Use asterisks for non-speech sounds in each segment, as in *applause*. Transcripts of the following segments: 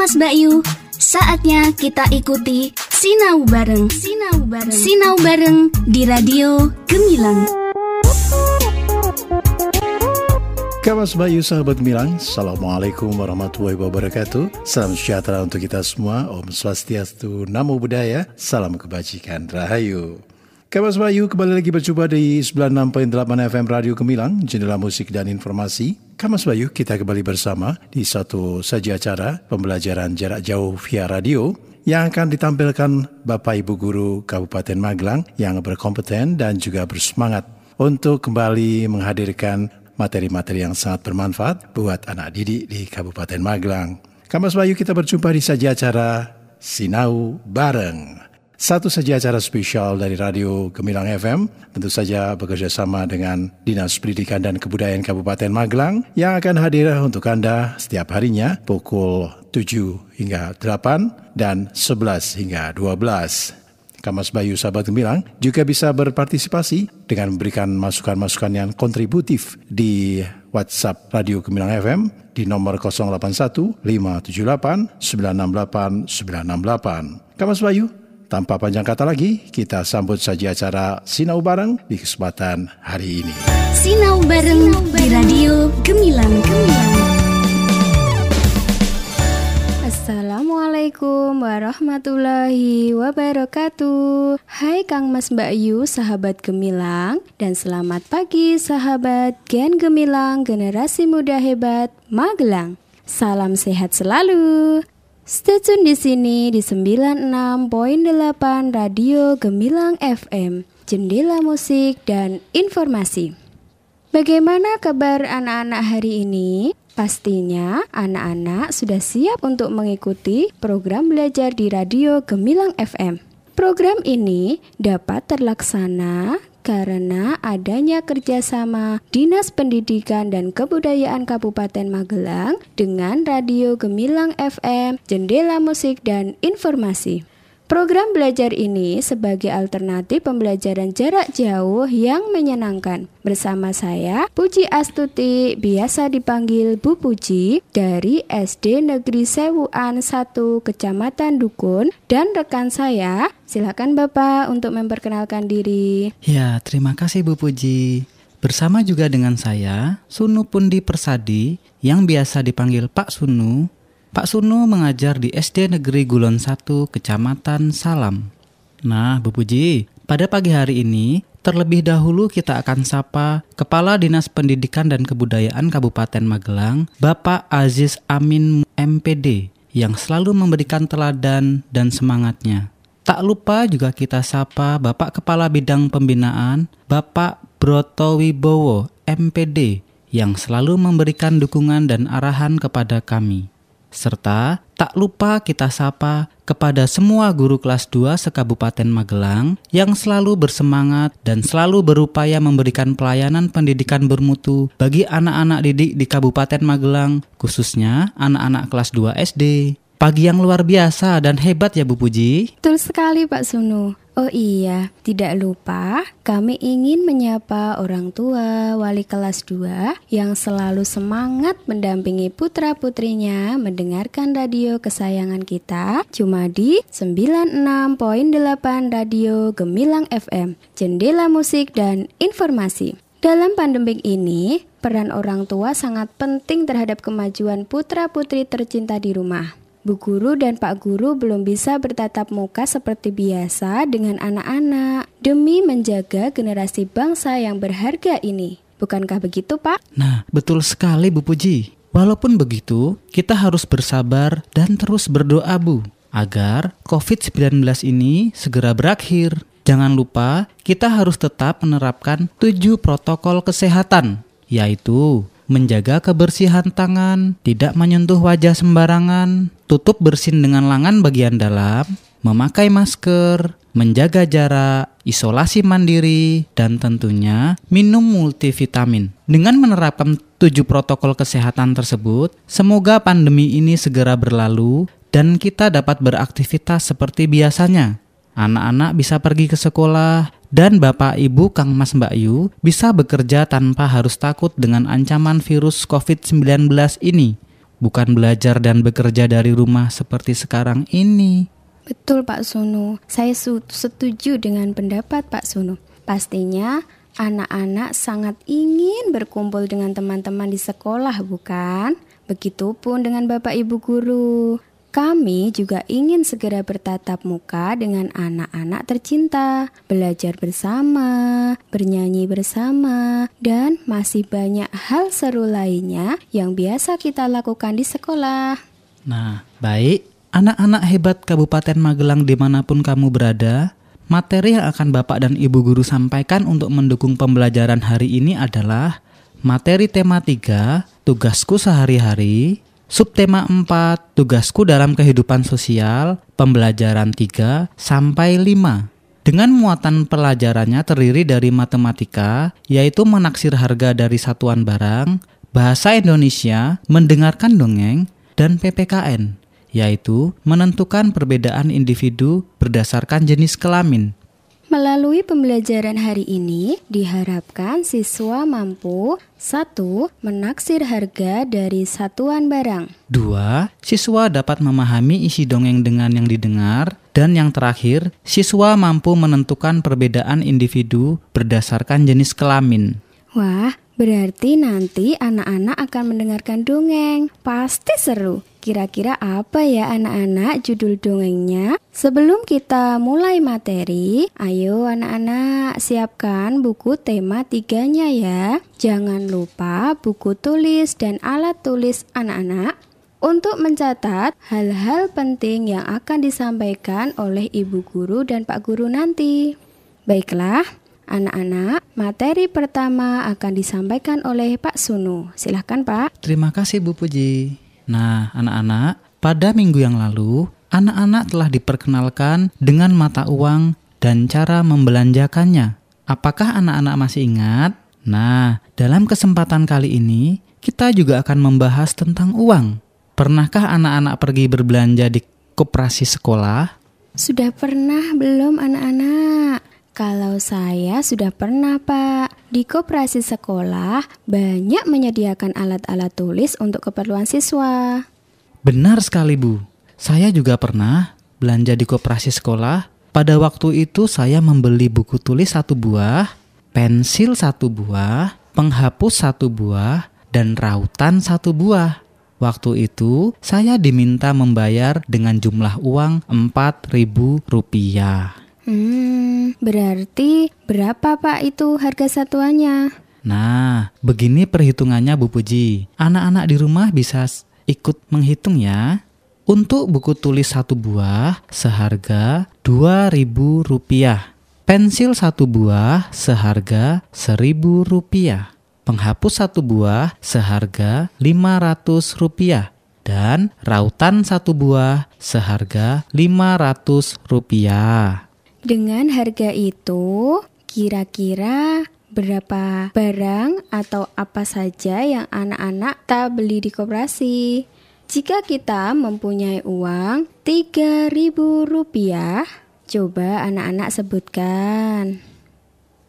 Mas Bayu, saatnya kita ikuti Sinau Bareng. Sinau Bareng. Sinau Bareng di Radio Gemilang. Kamas Bayu sahabat Gemilang, Assalamualaikum warahmatullahi wabarakatuh Salam sejahtera untuk kita semua Om Swastiastu, Namo Buddhaya Salam kebajikan, Rahayu Kamas Bayu kembali lagi berjumpa di 96.8 FM Radio Gemilang Jendela musik dan informasi Kamas Bayu kita kembali bersama di satu saja acara Pembelajaran jarak jauh via radio yang akan ditampilkan Bapak Ibu Guru Kabupaten Magelang yang berkompeten dan juga bersemangat untuk kembali menghadirkan materi-materi yang sangat bermanfaat buat anak didik di Kabupaten Magelang. Kamas Bayu kita berjumpa di saja acara Sinau Bareng. Satu saja acara spesial dari Radio Gemilang FM, tentu saja bekerja sama dengan Dinas Pendidikan dan Kebudayaan Kabupaten Magelang yang akan hadir untuk Anda setiap harinya pukul 7 hingga 8 dan 11 hingga 12. Kamas Bayu Sahabat Gemilang juga bisa berpartisipasi dengan memberikan masukan-masukan yang kontributif di WhatsApp Radio Gemilang FM di nomor 081 578 968 968. Kamas Bayu, tanpa panjang kata lagi, kita sambut saja acara Sinau Bareng di kesempatan hari ini. Sinau Bareng di Radio Gemilang. Gemilang. Assalamualaikum warahmatullahi wabarakatuh Hai Kang Mas Mbak Yu, sahabat Gemilang Dan selamat pagi sahabat Gen Gemilang Generasi Muda Hebat Magelang Salam sehat selalu Stay tune di sini di 96.8 Radio Gemilang FM Jendela musik dan informasi Bagaimana kabar anak-anak hari ini? Pastinya anak-anak sudah siap untuk mengikuti program belajar di Radio Gemilang FM. Program ini dapat terlaksana karena adanya kerjasama Dinas Pendidikan dan Kebudayaan Kabupaten Magelang dengan Radio Gemilang FM, Jendela Musik dan Informasi. Program belajar ini sebagai alternatif pembelajaran jarak jauh yang menyenangkan. Bersama saya, Puji Astuti, biasa dipanggil Bu Puji, dari SD Negeri Sewuan 1, Kecamatan Dukun, dan rekan saya, silakan Bapak untuk memperkenalkan diri. Ya, terima kasih Bu Puji. Bersama juga dengan saya, Sunu Pundi Persadi, yang biasa dipanggil Pak Sunu, Pak Sunu mengajar di SD Negeri Gulon 1, Kecamatan Salam. Nah, Bu Puji, pada pagi hari ini terlebih dahulu kita akan sapa Kepala Dinas Pendidikan dan Kebudayaan Kabupaten Magelang, Bapak Aziz Amin MPD, yang selalu memberikan teladan dan semangatnya. Tak lupa juga kita sapa Bapak Kepala Bidang Pembinaan, Bapak Broto Wibowo MPD, yang selalu memberikan dukungan dan arahan kepada kami. Serta tak lupa kita sapa kepada semua guru kelas 2 sekabupaten Magelang yang selalu bersemangat dan selalu berupaya memberikan pelayanan pendidikan bermutu bagi anak-anak didik di Kabupaten Magelang, khususnya anak-anak kelas 2 SD. Pagi yang luar biasa dan hebat ya Bu Puji. Betul sekali Pak Sunu. Oh iya, tidak lupa kami ingin menyapa orang tua wali kelas 2 yang selalu semangat mendampingi putra-putrinya mendengarkan radio kesayangan kita cuma di 96.8 Radio Gemilang FM, Jendela Musik dan Informasi. Dalam pandemik ini, peran orang tua sangat penting terhadap kemajuan putra-putri tercinta di rumah. Bu guru dan Pak guru belum bisa bertatap muka seperti biasa dengan anak-anak demi menjaga generasi bangsa yang berharga ini. Bukankah begitu, Pak? Nah, betul sekali Bu Puji. Walaupun begitu, kita harus bersabar dan terus berdoa, Bu, agar COVID-19 ini segera berakhir. Jangan lupa, kita harus tetap menerapkan tujuh protokol kesehatan, yaitu menjaga kebersihan tangan, tidak menyentuh wajah sembarangan, tutup bersin dengan lengan bagian dalam, memakai masker, menjaga jarak, isolasi mandiri, dan tentunya minum multivitamin. Dengan menerapkan tujuh protokol kesehatan tersebut, semoga pandemi ini segera berlalu dan kita dapat beraktivitas seperti biasanya. Anak-anak bisa pergi ke sekolah, dan Bapak Ibu Kang Mas Mbak Yu bisa bekerja tanpa harus takut dengan ancaman virus COVID-19 ini. bukan belajar dan bekerja dari rumah seperti sekarang ini. Betul Pak Sunu, saya setuju dengan pendapat Pak Sunu. Pastinya anak-anak sangat ingin berkumpul dengan teman-teman di sekolah, bukan? Begitupun dengan Bapak Ibu guru. Kami juga ingin segera bertatap muka dengan anak-anak tercinta, belajar bersama, bernyanyi bersama, dan masih banyak hal seru lainnya yang biasa kita lakukan di sekolah. Nah, baik. Anak-anak hebat Kabupaten Magelang di mana pun kamu berada, materi yang akan Bapak dan Ibu Guru sampaikan untuk mendukung pembelajaran hari ini adalah materi tema 3, tugasku sehari-hari, Subtema 4, tugasku dalam kehidupan sosial, pembelajaran 3 sampai 5. Dengan muatan pelajarannya terdiri dari matematika, yaitu menaksir harga dari satuan barang, bahasa Indonesia, mendengarkan dongeng, dan PPKN, yaitu menentukan perbedaan individu berdasarkan jenis kelamin. Melalui pembelajaran hari ini, diharapkan siswa mampu satu, Menaksir harga dari satuan barang. Dua, Siswa dapat memahami isi dongeng dengan yang didengar. Dan yang terakhir, siswa mampu menentukan perbedaan individu berdasarkan jenis kelamin. Wah, berarti nanti anak-anak akan mendengarkan dongeng. Pasti seru Kira-kira apa ya anak-anak judul dongengnya? Sebelum kita mulai materi, ayo anak-anak siapkan buku tema tiganya ya. Jangan lupa buku tulis dan alat tulis anak-anak untuk mencatat hal-hal penting yang akan disampaikan oleh ibu guru dan pak guru nanti. Baiklah, anak-anak, materi pertama akan disampaikan oleh Pak Sunu. Silahkan Pak. Terima kasih Bu Puji. Nah, anak-anak, pada minggu yang lalu, anak-anak telah diperkenalkan dengan mata uang dan cara membelanjakannya. Apakah anak-anak masih ingat? Nah, dalam kesempatan kali ini, kita juga akan membahas tentang uang. Pernahkah anak-anak pergi berbelanja di koperasi sekolah? Sudah pernah belum anak-anak? Kalau saya sudah pernah, Pak. Di koperasi sekolah banyak menyediakan alat-alat tulis untuk keperluan siswa. Benar sekali, Bu. Saya juga pernah belanja di koperasi sekolah. Pada waktu itu saya membeli buku tulis satu buah, pensil satu buah, penghapus satu buah, dan rautan satu buah. Waktu itu saya diminta membayar dengan jumlah uang Rp4.000. Hmm, berarti berapa Pak itu harga satuannya? Nah, begini perhitungannya Bu Puji. Anak-anak di rumah bisa ikut menghitung ya. Untuk buku tulis satu buah seharga Rp2.000. Pensil satu buah seharga Rp1.000. Penghapus satu buah seharga Rp500 dan rautan satu buah seharga Rp500. Dengan harga itu, kira-kira berapa barang atau apa saja yang anak-anak tak beli di koperasi? Jika kita mempunyai uang Rp3.000, coba anak-anak sebutkan.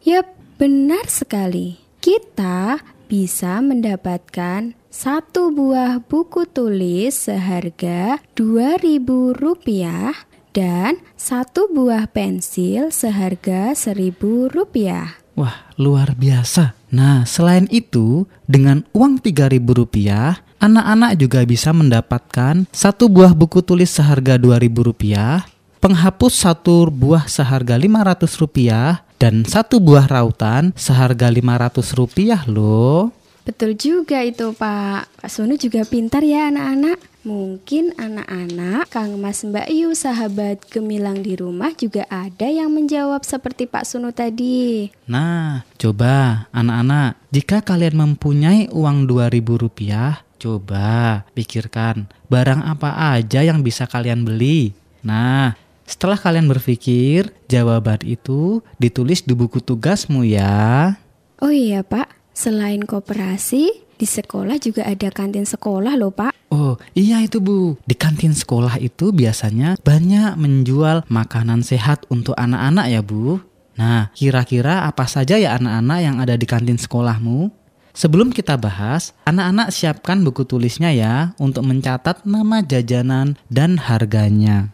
Yap, benar sekali. Kita bisa mendapatkan satu buah buku tulis seharga Rp2.000 dan satu buah pensil seharga seribu rupiah. Wah, luar biasa. Nah, selain itu, dengan uang tiga ribu rupiah, anak-anak juga bisa mendapatkan satu buah buku tulis seharga dua ribu rupiah, penghapus satu buah seharga lima ratus rupiah, dan satu buah rautan seharga lima ratus rupiah loh. Betul juga itu Pak. Pak Sunu juga pintar ya anak-anak. Mungkin anak-anak, Kang Mas Mbak Yu, sahabat gemilang di rumah juga ada yang menjawab seperti Pak Sunu tadi. Nah, coba anak-anak, jika kalian mempunyai uang ribu rupiah, coba pikirkan barang apa aja yang bisa kalian beli. Nah, setelah kalian berpikir, jawaban itu ditulis di buku tugasmu ya. Oh iya Pak, selain koperasi, di sekolah juga ada kantin sekolah loh pak. Oh iya itu bu, di kantin sekolah itu biasanya banyak menjual makanan sehat untuk anak-anak ya bu. Nah kira-kira apa saja ya anak-anak yang ada di kantin sekolahmu? Sebelum kita bahas, anak-anak siapkan buku tulisnya ya untuk mencatat nama jajanan dan harganya.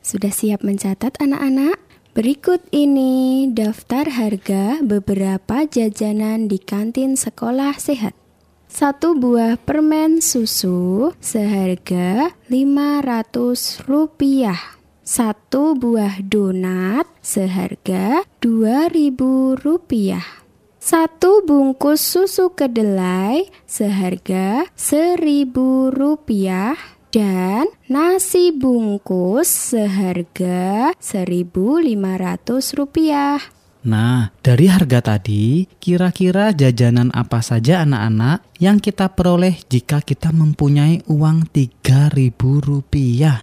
Sudah siap mencatat anak-anak? Berikut ini daftar harga beberapa jajanan di kantin sekolah sehat. Satu buah permen susu seharga 500 rupiah. Satu buah donat seharga 2000 rupiah. Satu bungkus susu kedelai seharga seribu rupiah dan nasi bungkus seharga seribu lima ratus rupiah. Nah, dari harga tadi, kira-kira jajanan apa saja anak-anak yang kita peroleh jika kita mempunyai uang ribu rupiah?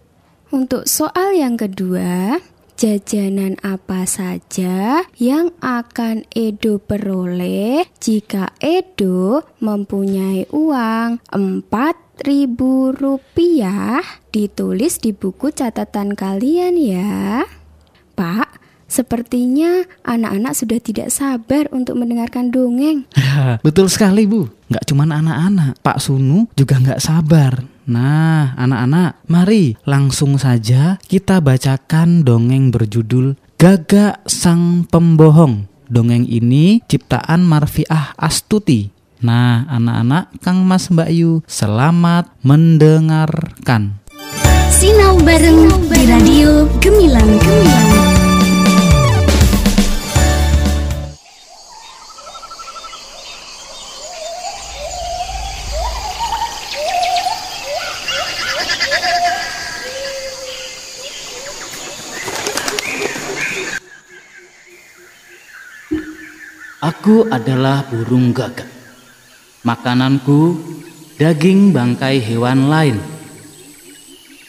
Untuk soal yang kedua, jajanan apa saja yang akan Edo peroleh jika Edo mempunyai uang 4000 rupiah ditulis di buku catatan kalian ya. Pak, Sepertinya anak-anak sudah tidak sabar untuk mendengarkan dongeng. *laughs* Betul sekali Bu, nggak cuma anak-anak, Pak Sunu juga nggak sabar. Nah, anak-anak, mari langsung saja kita bacakan dongeng berjudul Gagak Sang Pembohong. Dongeng ini ciptaan Marfiah Astuti. Nah, anak-anak, Kang Mas Mbak Yu, selamat mendengarkan. Sinau bareng di radio Gemilang Gemilang. Aku adalah burung gagak. Makananku daging bangkai hewan lain.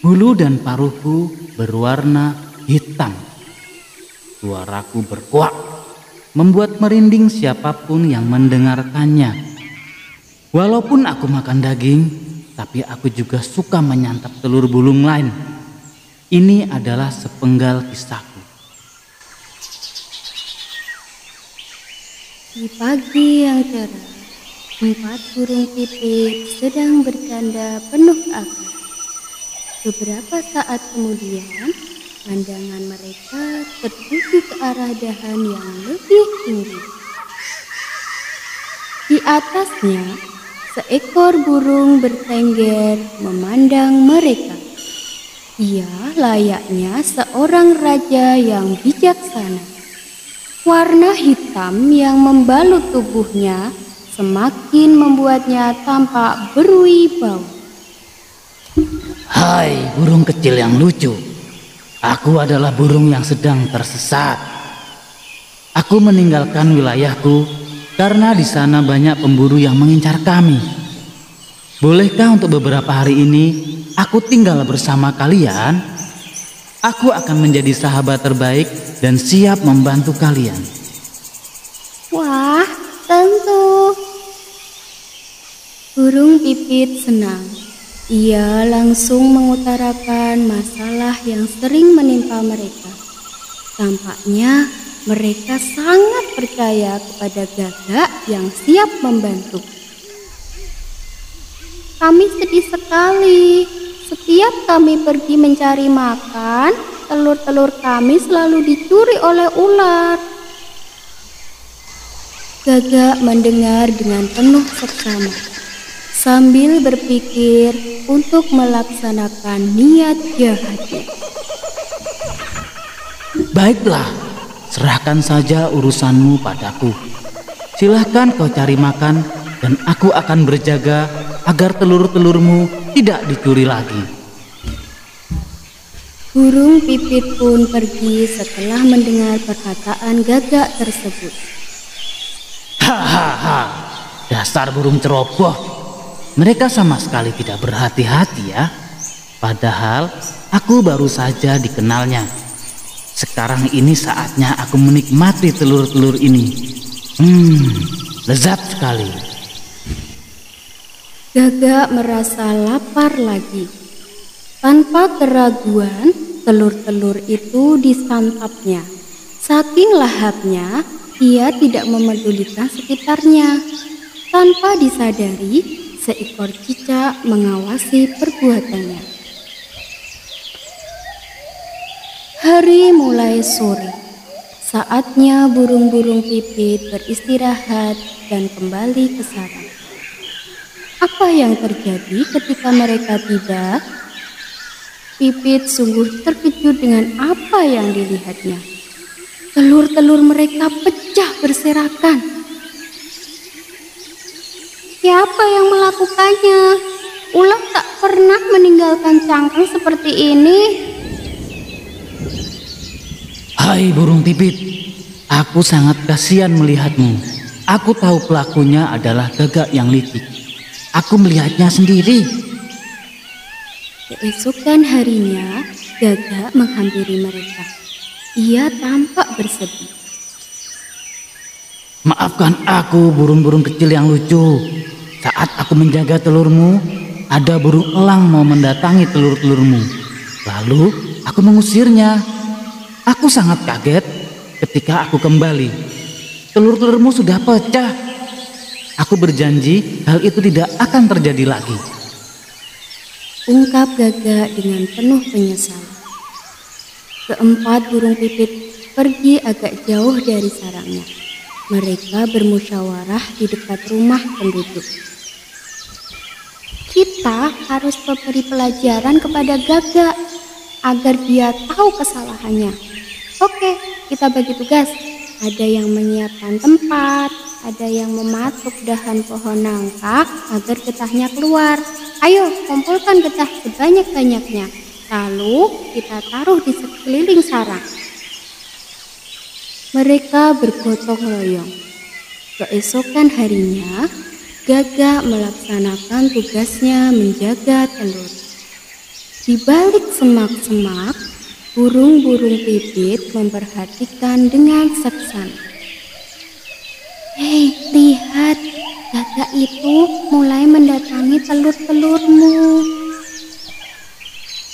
Bulu dan paruhku berwarna hitam. Suaraku berkuak, membuat merinding siapa pun yang mendengarkannya. Walaupun aku makan daging, tapi aku juga suka menyantap telur bulung lain. Ini adalah sepenggal kisahku. Di pagi yang cerah, empat burung pipit sedang bercanda penuh akal. Beberapa saat kemudian, pandangan mereka tertuju ke arah dahan yang lebih tinggi. Di atasnya, seekor burung bertengger memandang mereka. Ia layaknya seorang raja yang bijaksana. Warna hitam yang membalut tubuhnya semakin membuatnya tampak berwibawa. Hai burung kecil yang lucu, aku adalah burung yang sedang tersesat. Aku meninggalkan wilayahku karena di sana banyak pemburu yang mengincar kami. Bolehkah untuk beberapa hari ini aku tinggal bersama kalian? Aku akan menjadi sahabat terbaik dan siap membantu kalian. Wah, tentu. Burung pipit senang. Ia langsung mengutarakan masalah yang sering menimpa mereka. Tampaknya mereka sangat percaya kepada gagak yang siap membantu. Kami sedih sekali. Setiap kami pergi mencari makan, telur-telur kami selalu dicuri oleh ular. Gagak mendengar dengan penuh seksama sambil berpikir untuk melaksanakan niat jahatnya. Baiklah, serahkan saja urusanmu padaku. Silahkan kau cari makan dan aku akan berjaga agar telur-telurmu tidak dicuri lagi. Burung pipit pun pergi setelah mendengar perkataan gagak tersebut. Hahaha, dasar burung ceroboh. Mereka sama sekali tidak berhati-hati ya. Padahal aku baru saja dikenalnya. Sekarang ini saatnya aku menikmati telur-telur ini. Hmm, lezat sekali. Gagak merasa lapar lagi. Tanpa keraguan, telur-telur itu disantapnya. Saking lahapnya, ia tidak memedulikan sekitarnya. Tanpa disadari, seekor cicak mengawasi perbuatannya. Hari mulai sore. Saatnya burung-burung pipit beristirahat dan kembali ke sarang. Apa yang terjadi ketika mereka tiba? Pipit sungguh terkejut dengan apa yang dilihatnya. Telur-telur mereka pecah berserakan. Siapa yang melakukannya? Ulat tak pernah meninggalkan cangkang seperti ini. Hai burung pipit, aku sangat kasihan melihatmu. Aku tahu pelakunya adalah gagak yang licik. Aku melihatnya sendiri. Keesokan harinya, gagak menghampiri mereka. Ia tampak bersedih. Maafkan aku burung-burung kecil yang lucu. Saat aku menjaga telurmu, ada burung elang mau mendatangi telur-telurmu. Lalu aku mengusirnya. Aku sangat kaget ketika aku kembali. Telur-telurmu sudah pecah. Aku berjanji hal itu tidak akan terjadi lagi. Ungkap gagak dengan penuh penyesalan. Keempat burung pipit pergi agak jauh dari sarangnya. Mereka bermusyawarah di dekat rumah penduduk. Kita harus memberi pelajaran kepada gagak agar dia tahu kesalahannya. Oke, kita bagi tugas. Ada yang menyiapkan tempat, ada yang mematuk dahan pohon nangka agar getahnya keluar. Ayo, kumpulkan getah sebanyak-banyaknya. Lalu kita taruh di sekeliling sarang. Mereka bergotong royong. Keesokan harinya, Gagak melaksanakan tugasnya menjaga telur. Di balik semak-semak, burung-burung pipit memperhatikan dengan seksama. Hei, lihat, gagak itu mulai mendatangi telur-telurmu.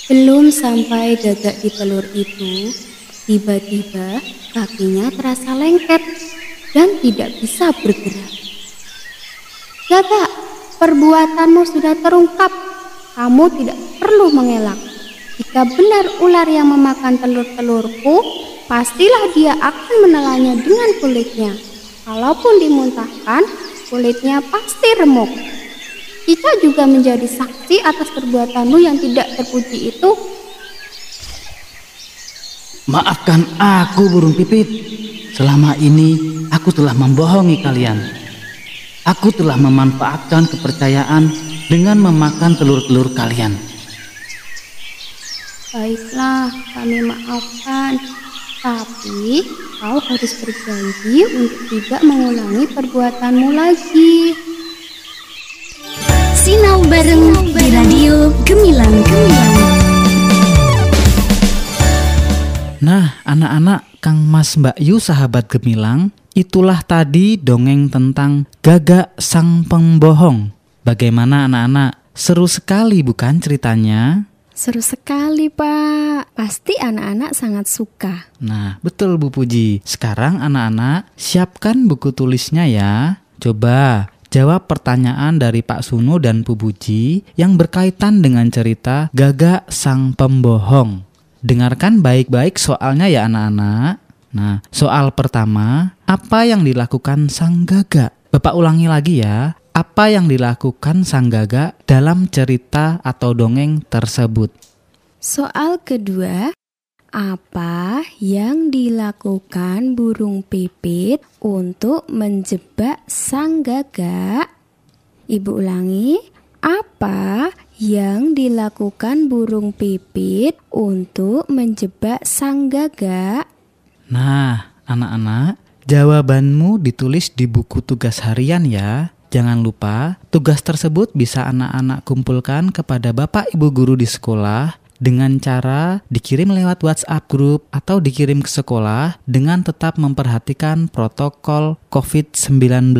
Belum sampai gagak di telur itu, tiba-tiba kakinya terasa lengket dan tidak bisa bergerak. Gagak, perbuatanmu sudah terungkap. Kamu tidak perlu mengelak. Jika benar ular yang memakan telur-telurku, pastilah dia akan menelannya dengan kulitnya. Kalaupun dimuntahkan, kulitnya pasti remuk. Cica juga menjadi saksi atas perbuatanmu yang tidak terpuji itu. Maafkan aku burung pipit. Selama ini aku telah membohongi kalian. Aku telah memanfaatkan kepercayaan dengan memakan telur-telur kalian. Baiklah, kami maafkan. Tapi kau harus berjanji untuk tidak mengulangi perbuatanmu lagi. Sinau bareng di Radio Gemilang Gemilang. Nah, anak-anak Kang Mas Mbak Yu sahabat Gemilang, Itulah tadi dongeng tentang gagak sang pembohong. Bagaimana anak-anak? Seru sekali bukan ceritanya? Seru sekali pak, pasti anak-anak sangat suka. Nah betul Bu Puji, sekarang anak-anak siapkan buku tulisnya ya. Coba jawab pertanyaan dari Pak Sunu dan Bu Puji yang berkaitan dengan cerita gagak sang pembohong. Dengarkan baik-baik soalnya ya anak-anak. Nah, soal pertama, apa yang dilakukan sang gagak? Bapak ulangi lagi ya. Apa yang dilakukan sang gagak dalam cerita atau dongeng tersebut? Soal kedua, apa yang dilakukan burung pipit untuk menjebak sang gagak? Ibu ulangi, apa yang dilakukan burung pipit untuk menjebak sang gagak? Nah, anak-anak, jawabanmu ditulis di buku tugas harian ya. Jangan lupa, tugas tersebut bisa anak-anak kumpulkan kepada Bapak Ibu guru di sekolah dengan cara dikirim lewat WhatsApp grup atau dikirim ke sekolah dengan tetap memperhatikan protokol COVID-19.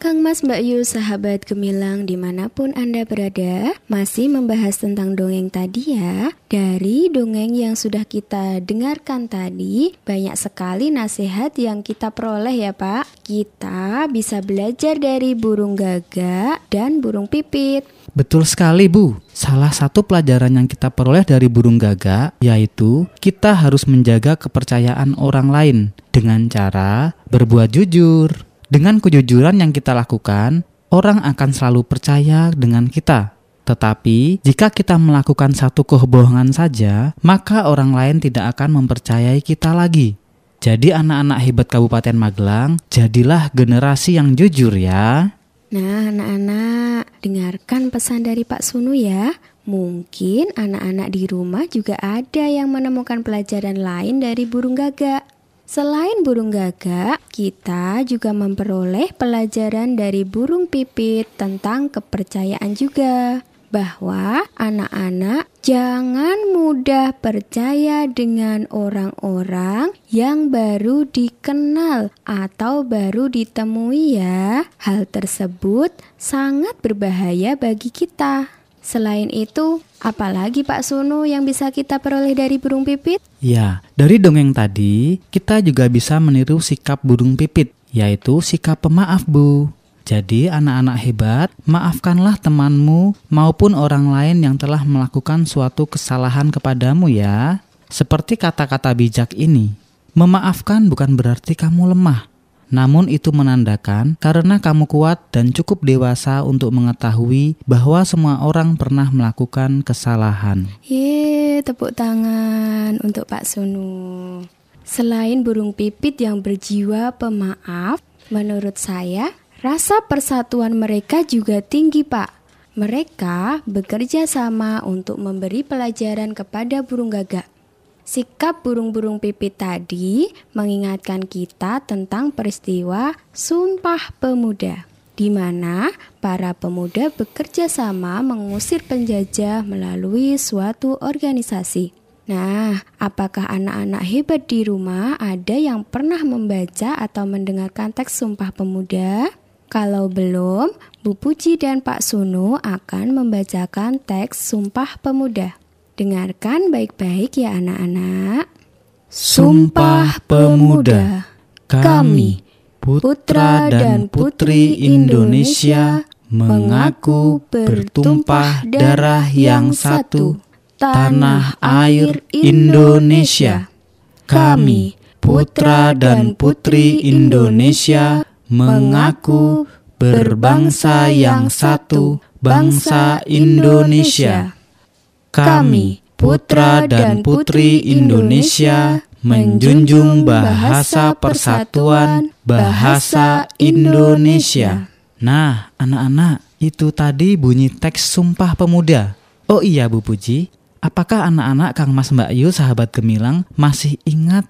Kang Mas Mbak Yu, sahabat gemilang di mana pun Anda berada, masih membahas tentang dongeng tadi ya. Dari dongeng yang sudah kita dengarkan tadi, banyak sekali nasihat yang kita peroleh ya Pak. Kita bisa belajar dari burung gagak dan burung pipit. Betul sekali Bu. Salah satu pelajaran yang kita peroleh dari burung gagak yaitu kita harus menjaga kepercayaan orang lain dengan cara berbuat jujur, dengan kejujuran yang kita lakukan, orang akan selalu percaya dengan kita. Tetapi, jika kita melakukan satu kebohongan saja, maka orang lain tidak akan mempercayai kita lagi. Jadi, anak-anak hebat Kabupaten Magelang, jadilah generasi yang jujur ya. Nah, anak-anak, dengarkan pesan dari Pak Sunu ya. Mungkin anak-anak di rumah juga ada yang menemukan pelajaran lain dari burung gagak. Selain burung gagak, kita juga memperoleh pelajaran dari burung pipit tentang kepercayaan juga. Bahwa anak-anak jangan mudah percaya dengan orang-orang yang baru dikenal atau baru ditemui, ya. Hal tersebut sangat berbahaya bagi kita. Selain itu, apalagi Pak Sunu yang bisa kita peroleh dari burung pipit? Ya, dari dongeng tadi, kita juga bisa meniru sikap burung pipit, yaitu sikap pemaaf, Bu. Jadi, anak-anak hebat, maafkanlah temanmu maupun orang lain yang telah melakukan suatu kesalahan kepadamu ya. Seperti kata-kata bijak ini, memaafkan bukan berarti kamu lemah, namun itu menandakan karena kamu kuat dan cukup dewasa untuk mengetahui bahwa semua orang pernah melakukan kesalahan. Ye, tepuk tangan untuk Pak Sunu. Selain burung pipit yang berjiwa pemaaf, menurut saya rasa persatuan mereka juga tinggi, Pak. Mereka bekerja sama untuk memberi pelajaran kepada burung gagak. Sikap burung-burung pipit tadi mengingatkan kita tentang peristiwa Sumpah Pemuda, di mana para pemuda bekerja sama mengusir penjajah melalui suatu organisasi. Nah, apakah anak-anak hebat di rumah ada yang pernah membaca atau mendengarkan teks Sumpah Pemuda? Kalau belum, Bu Puji dan Pak Sunu akan membacakan teks Sumpah Pemuda. Dengarkan baik-baik ya anak-anak. Sumpah Pemuda Kami, putra dan putri Indonesia, mengaku bertumpah darah yang satu, tanah air Indonesia. Kami, putra dan putri Indonesia, mengaku berbangsa yang satu, bangsa Indonesia. Kami, putra dan putri Indonesia, menjunjung bahasa persatuan bahasa Indonesia. Nah, anak-anak, itu tadi bunyi teks Sumpah Pemuda. Oh iya, Bu Puji, apakah anak-anak Kang Mas Mbak Yu sahabat gemilang masih ingat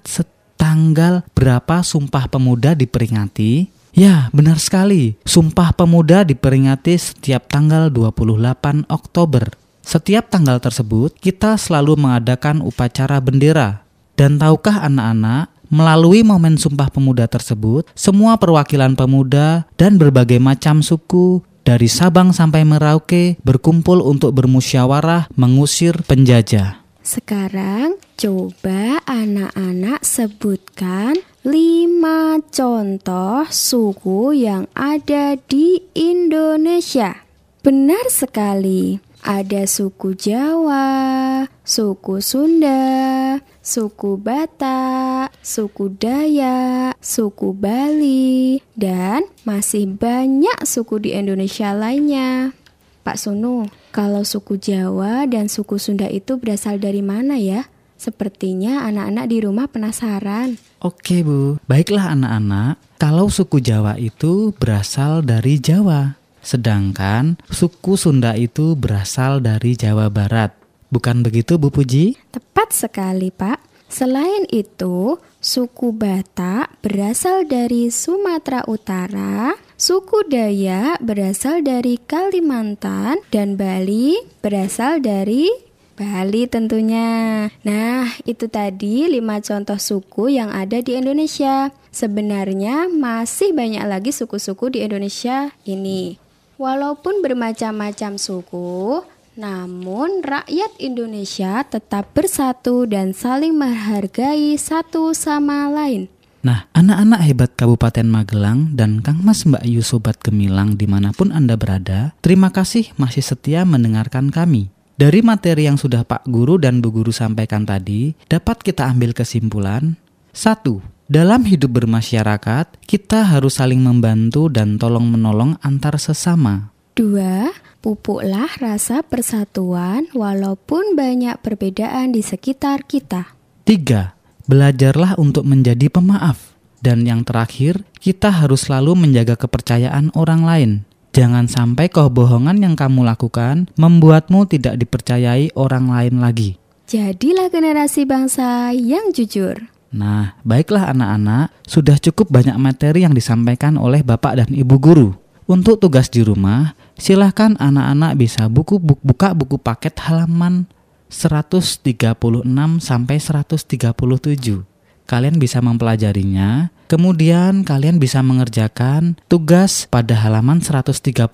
tanggal berapa Sumpah Pemuda diperingati? Ya, benar sekali. Sumpah Pemuda diperingati setiap tanggal 28 Oktober. Setiap tanggal tersebut, kita selalu mengadakan upacara bendera. Dan tahukah anak-anak, melalui momen Sumpah Pemuda tersebut, semua perwakilan pemuda dan berbagai macam suku dari Sabang sampai Merauke berkumpul untuk bermusyawarah mengusir penjajah. Sekarang coba anak-anak sebutkan lima contoh suku yang ada di Indonesia. Benar sekali. Ada suku Jawa, suku Sunda, suku Batak, suku Dayak, suku Bali, dan masih banyak suku di Indonesia lainnya. Pak Sunu, kalau suku Jawa dan suku Sunda itu berasal dari mana ya? Sepertinya anak-anak di rumah penasaran. Oke Bu, baiklah anak-anak. Kalau suku Jawa itu berasal dari Jawa. Sedangkan suku Sunda itu berasal dari Jawa Barat. Bukan begitu Bu Puji? Tepat sekali Pak. Selain itu, suku Batak berasal dari Sumatera Utara, suku Dayak berasal dari Kalimantan, dan Bali berasal dari Bali tentunya. Nah, itu tadi 5 contoh suku yang ada di Indonesia. Sebenarnya masih banyak lagi suku-suku di Indonesia ini. Walaupun bermacam-macam suku, namun rakyat Indonesia tetap bersatu dan saling menghargai satu sama lain. Nah, anak-anak hebat Kabupaten Magelang dan Kang Mas Mbak Yu Sobat Gemilang di mana pun Anda berada, terima kasih masih setia mendengarkan kami. Dari materi yang sudah Pak Guru dan Bu Guru sampaikan tadi, dapat kita ambil kesimpulan. 1. Dalam hidup bermasyarakat, kita harus saling membantu dan tolong-menolong antar sesama. 2. Pupuklah rasa persatuan walaupun banyak perbedaan di sekitar kita. 3. Belajarlah untuk menjadi pemaaf. Dan yang terakhir, kita harus selalu menjaga kepercayaan orang lain. Jangan sampai kebohongan yang kamu lakukan membuatmu tidak dipercayai orang lain lagi. Jadilah generasi bangsa yang jujur. Nah, baiklah anak-anak, sudah cukup banyak materi yang disampaikan oleh Bapak dan Ibu guru. Untuk tugas di rumah, silahkan anak-anak bisa buku buka buku paket halaman 136 sampai 137 kalian bisa mempelajarinya. Kemudian kalian bisa mengerjakan tugas pada halaman 137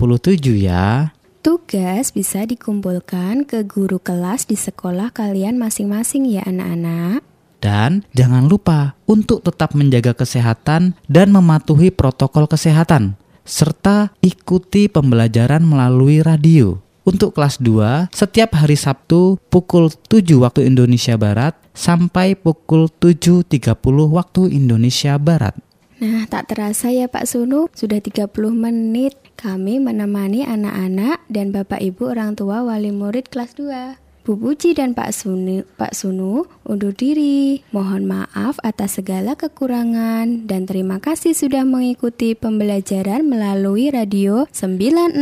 ya. Tugas bisa dikumpulkan ke guru kelas di sekolah kalian masing-masing ya anak-anak. Dan jangan lupa untuk tetap menjaga kesehatan dan mematuhi protokol kesehatan serta ikuti pembelajaran melalui radio. Untuk kelas 2, setiap hari Sabtu pukul 7 waktu Indonesia Barat sampai pukul 7.30 waktu Indonesia Barat. Nah, tak terasa ya Pak Sunu, sudah 30 menit kami menemani anak-anak dan Bapak Ibu orang tua wali murid kelas 2. Bu Puji dan Pak Sunu, Pak Sunu undur diri. Mohon maaf atas segala kekurangan dan terima kasih sudah mengikuti pembelajaran melalui radio 96.8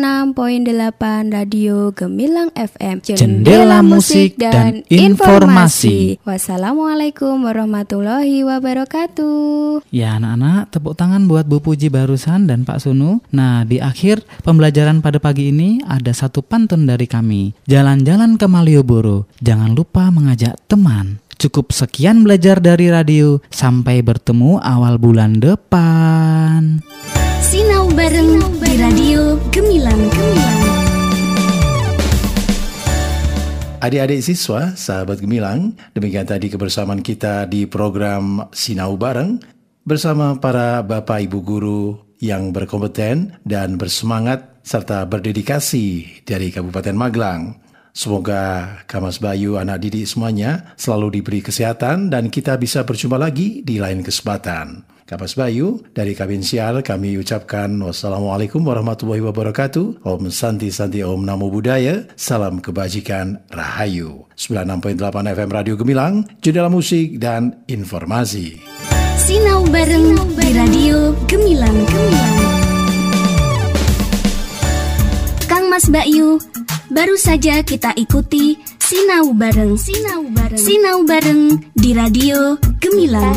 Radio Gemilang FM. Jendela musik dan informasi. Wassalamualaikum warahmatullahi wabarakatuh. Ya anak-anak, tepuk tangan buat Bu Puji barusan dan Pak Sunu. Nah, di akhir pembelajaran pada pagi ini ada satu pantun dari kami. Jalan-jalan ke Malioboro Guru, jangan lupa mengajak teman. Cukup sekian belajar dari radio. Sampai bertemu awal bulan depan. Sinau bareng di radio Gemilang Gemilang. Adik-adik siswa, sahabat Gemilang, demikian tadi kebersamaan kita di program Sinau Bareng bersama para Bapak Ibu Guru yang berkompeten dan bersemangat serta berdedikasi dari Kabupaten Magelang. Semoga Kamas Bayu, anak didik semuanya selalu diberi kesehatan dan kita bisa berjumpa lagi di lain kesempatan. Kamas Bayu, dari Kabin Sial kami ucapkan wassalamualaikum warahmatullahi wabarakatuh. Om Santi Santi Om Namo Buddhaya. Salam kebajikan Rahayu. 96.8 FM Radio Gemilang, jendela musik dan informasi. Sinau bareng di Radio Gemilang Gemilang. Mas Bayu, Baru saja kita ikuti Sinau Bareng. Sinau Bareng. Sinau Bareng di Radio Gemilang.